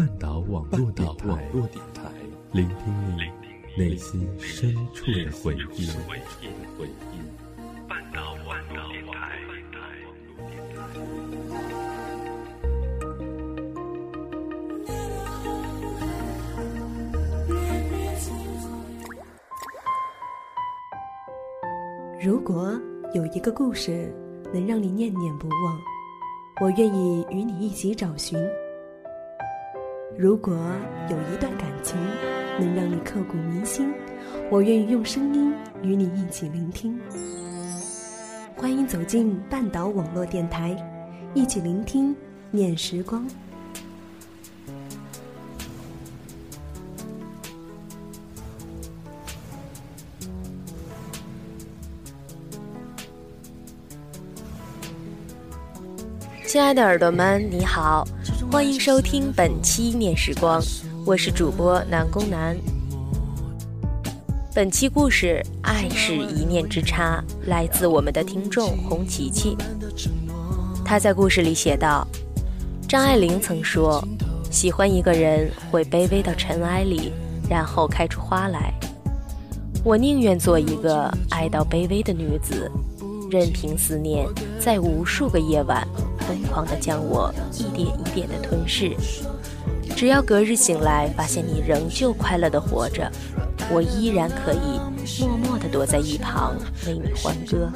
半岛网络电台，聆听你内心深处的回忆。半岛网络电台。如果有一个故事能让你念念不忘，我愿意与你一起找寻。如果有一段感情能让你刻骨铭心，我愿意用声音与你一起聆听。欢迎走进半岛网络电台，一起聆听念时光。亲爱的耳朵们，你好，欢迎收听本期念时光，我是主播南宫南。本期故事《爱是一念之差》来自我们的听众红琪琪。他在故事里写道：“张爱玲曾说，喜欢一个人会卑微到尘埃里，然后开出花来。我宁愿做一个爱到卑微的女子，任凭思念在无数个夜晚。”疯狂地将我一点一点地吞噬，只要隔日醒来发现你仍旧快乐地活着，我依然可以默默地躲在一旁为你欢歌。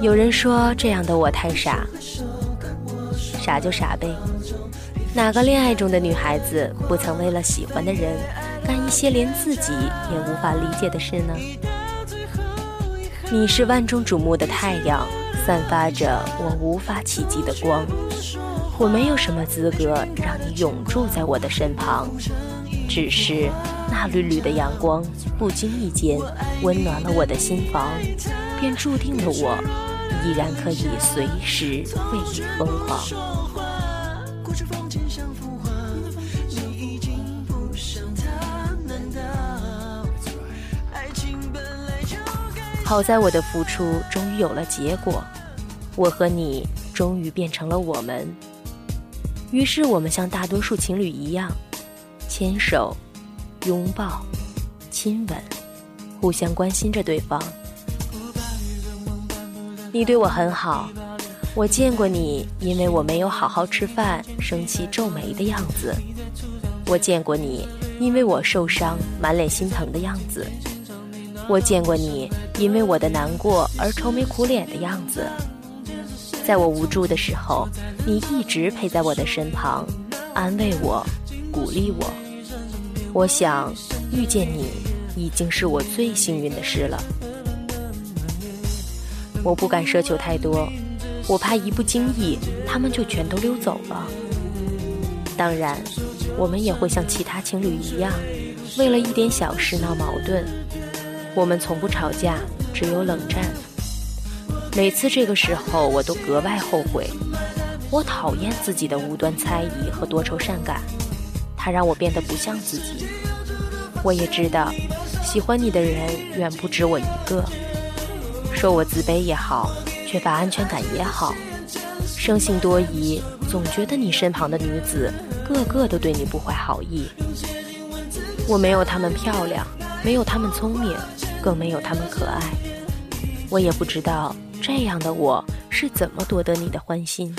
有人说这样的我太傻，傻就傻呗。哪个恋爱中的女孩子不曾为了喜欢的人干一些连自己也无法理解的事呢？你是万众瞩目的太阳，散发着我无法企及的光。我没有什么资格让你永驻在我的身旁，只是那缕缕的阳光不经意间温暖了我的心房，便注定了我依然可以随时为你疯狂。好在我的付出终于有了结果，我和你终于变成了我们。于是我们像大多数情侣一样，牵手、拥抱、亲吻，互相关心着对方。你对我很好，我见过你因为我没有好好吃饭生气皱眉的样子，我见过你因为我受伤满脸心疼的样子。我见过你因为我的难过而愁眉苦脸的样子，在我无助的时候，你一直陪在我的身旁，安慰我，鼓励我。我想遇见你已经是我最幸运的事了。我不敢奢求太多，我怕一不经意他们就全都溜走了。当然，我们也会像其他情侣一样，为了一点小事闹矛盾。我们从不吵架，只有冷战。每次这个时候，我都格外后悔。我讨厌自己的无端猜疑和多愁善感，它让我变得不像自己。我也知道，喜欢你的人远不止我一个。说我自卑也好，缺乏安全感也好，生性多疑，总觉得你身旁的女子个个都对你不怀好意。我没有她们漂亮，没有他们聪明。更没有他们可爱，我也不知道这样的我是怎么夺得你的欢心。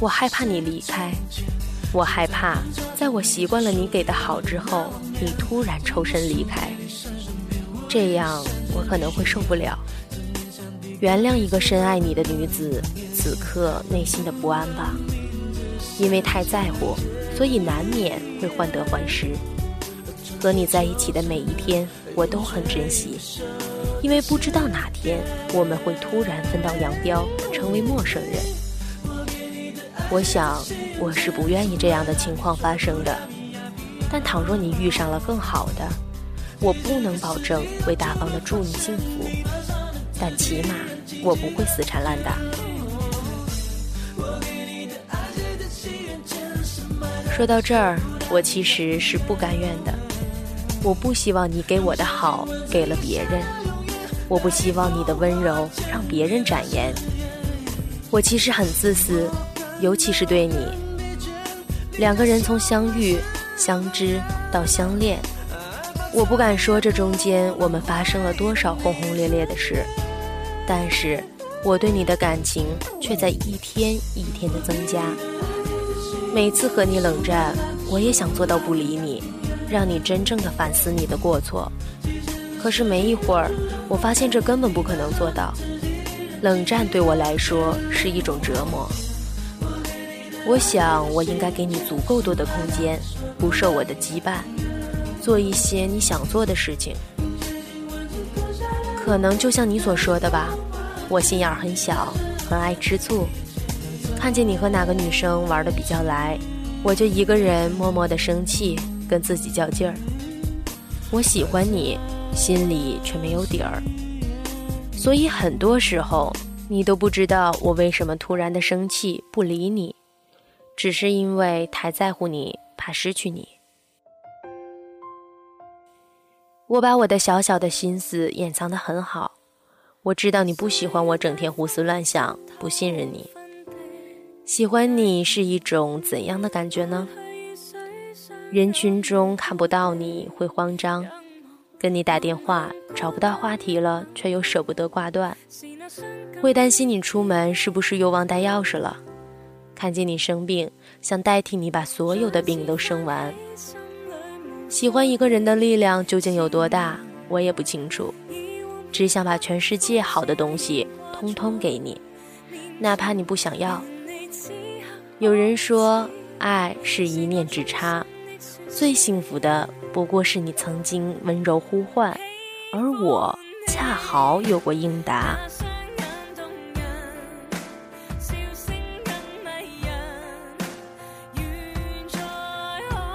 我害怕你离开，我害怕在我习惯了你给的好之后，你突然抽身离开，这样我可能会受不了。原谅一个深爱你的女子此刻内心的不安吧，因为太在乎，所以难免会患得患失。和你在一起的每一天，我都很珍惜，因为不知道哪天我们会突然分道扬镳，成为陌生人。我想我是不愿意这样的情况发生的，但倘若你遇上了更好的，我不能保证会大方的祝你幸福，但起码我不会死缠烂打。说到这儿，我其实是不甘愿的。我不希望你给我的好给了别人，我不希望你的温柔让别人展颜。我其实很自私，尤其是对你。两个人从相遇、相知到相恋，我不敢说这中间我们发生了多少轰轰烈烈的事，但是我对你的感情却在一天一天的增加。每次和你冷战，我也想做到不理你，让你真正的反思你的过错。可是没一会儿，我发现这根本不可能做到。冷战对我来说是一种折磨。我想，我应该给你足够多的空间，不受我的羁绊，做一些你想做的事情。可能就像你所说的吧，我心眼很小，很爱吃醋。看见你和哪个女生玩的比较来，我就一个人默默的生气，跟自己较劲儿。我喜欢你。心里却没有底儿，所以很多时候你都不知道我为什么突然的生气不理你，只是因为太在乎你，怕失去你。我把我的小小的心思掩藏得很好，我知道你不喜欢我整天胡思乱想，不信任你。喜欢你是一种怎样的感觉呢？人群中看不到你会慌张。跟你打电话找不到话题了，却又舍不得挂断，会担心你出门是不是又忘带钥匙了？看见你生病，想代替你把所有的病都生完。喜欢一个人的力量究竟有多大，我也不清楚，只想把全世界好的东西通通给你，哪怕你不想要。有人说，爱是一念之差，最幸福的。不过是你曾经温柔呼唤，而我恰好有过应答。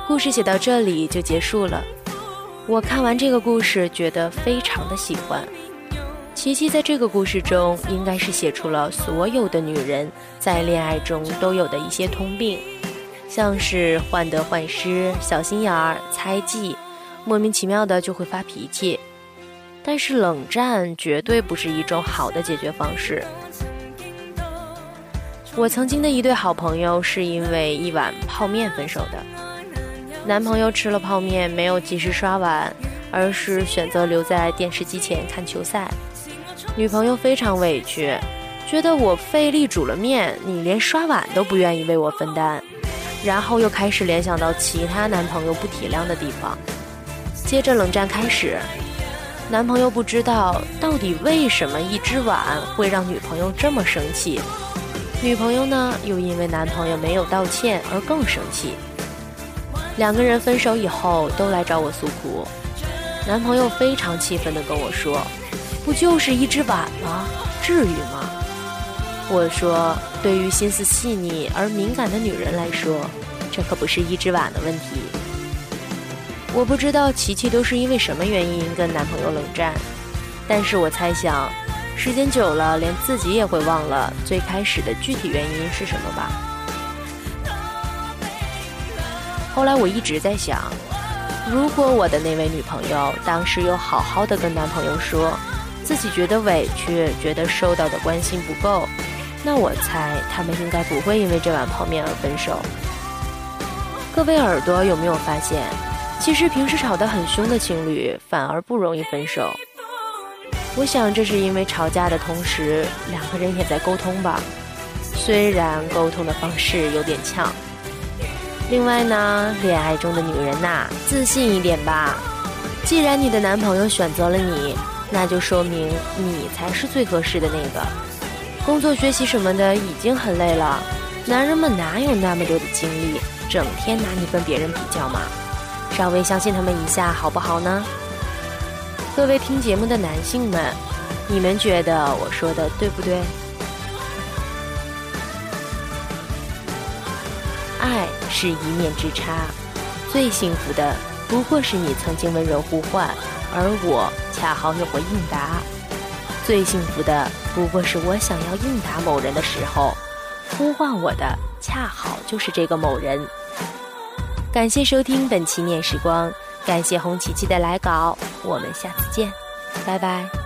故事写到这里就结束了。我看完这个故事，觉得非常的喜欢。琪琪在这个故事中，应该是写出了所有的女人在恋爱中都有的一些通病。像是患得患失、小心眼儿、猜忌，莫名其妙的就会发脾气。但是冷战绝对不是一种好的解决方式。我曾经的一对好朋友是因为一碗泡面分手的。男朋友吃了泡面没有及时刷碗，而是选择留在电视机前看球赛。女朋友非常委屈，觉得我费力煮了面，你连刷碗都不愿意为我分担。然后又开始联想到其他男朋友不体谅的地方，接着冷战开始。男朋友不知道到底为什么一只碗会让女朋友这么生气，女朋友呢又因为男朋友没有道歉而更生气。两个人分手以后都来找我诉苦，男朋友非常气愤地跟我说：“不就是一只碗吗？至于吗？”我说，对于心思细腻而敏感的女人来说，这可不是一只碗的问题。我不知道琪琪都是因为什么原因跟男朋友冷战，但是我猜想，时间久了，连自己也会忘了最开始的具体原因是什么吧。后来我一直在想，如果我的那位女朋友当时有好好的跟男朋友说，自己觉得委屈，觉得受到的关心不够。那我猜他们应该不会因为这碗泡面而分手。各位耳朵有没有发现，其实平时吵得很凶的情侣反而不容易分手？我想这是因为吵架的同时，两个人也在沟通吧。虽然沟通的方式有点呛。另外呢，恋爱中的女人呐，自信一点吧。既然你的男朋友选择了你，那就说明你才是最合适的那个。工作学习什么的已经很累了，男人们哪有那么多的精力，整天拿你跟别人比较嘛？稍微相信他们一下好不好呢？各位听节目的男性们，你们觉得我说的对不对？爱是一念之差，最幸福的不过是你曾经温柔呼唤，而我恰好有过应答。最幸福的不过是我想要应答某人的时候，呼唤我的恰好就是这个某人。感谢收听本期念时光，感谢红琪琪的来稿，我们下次见，拜拜。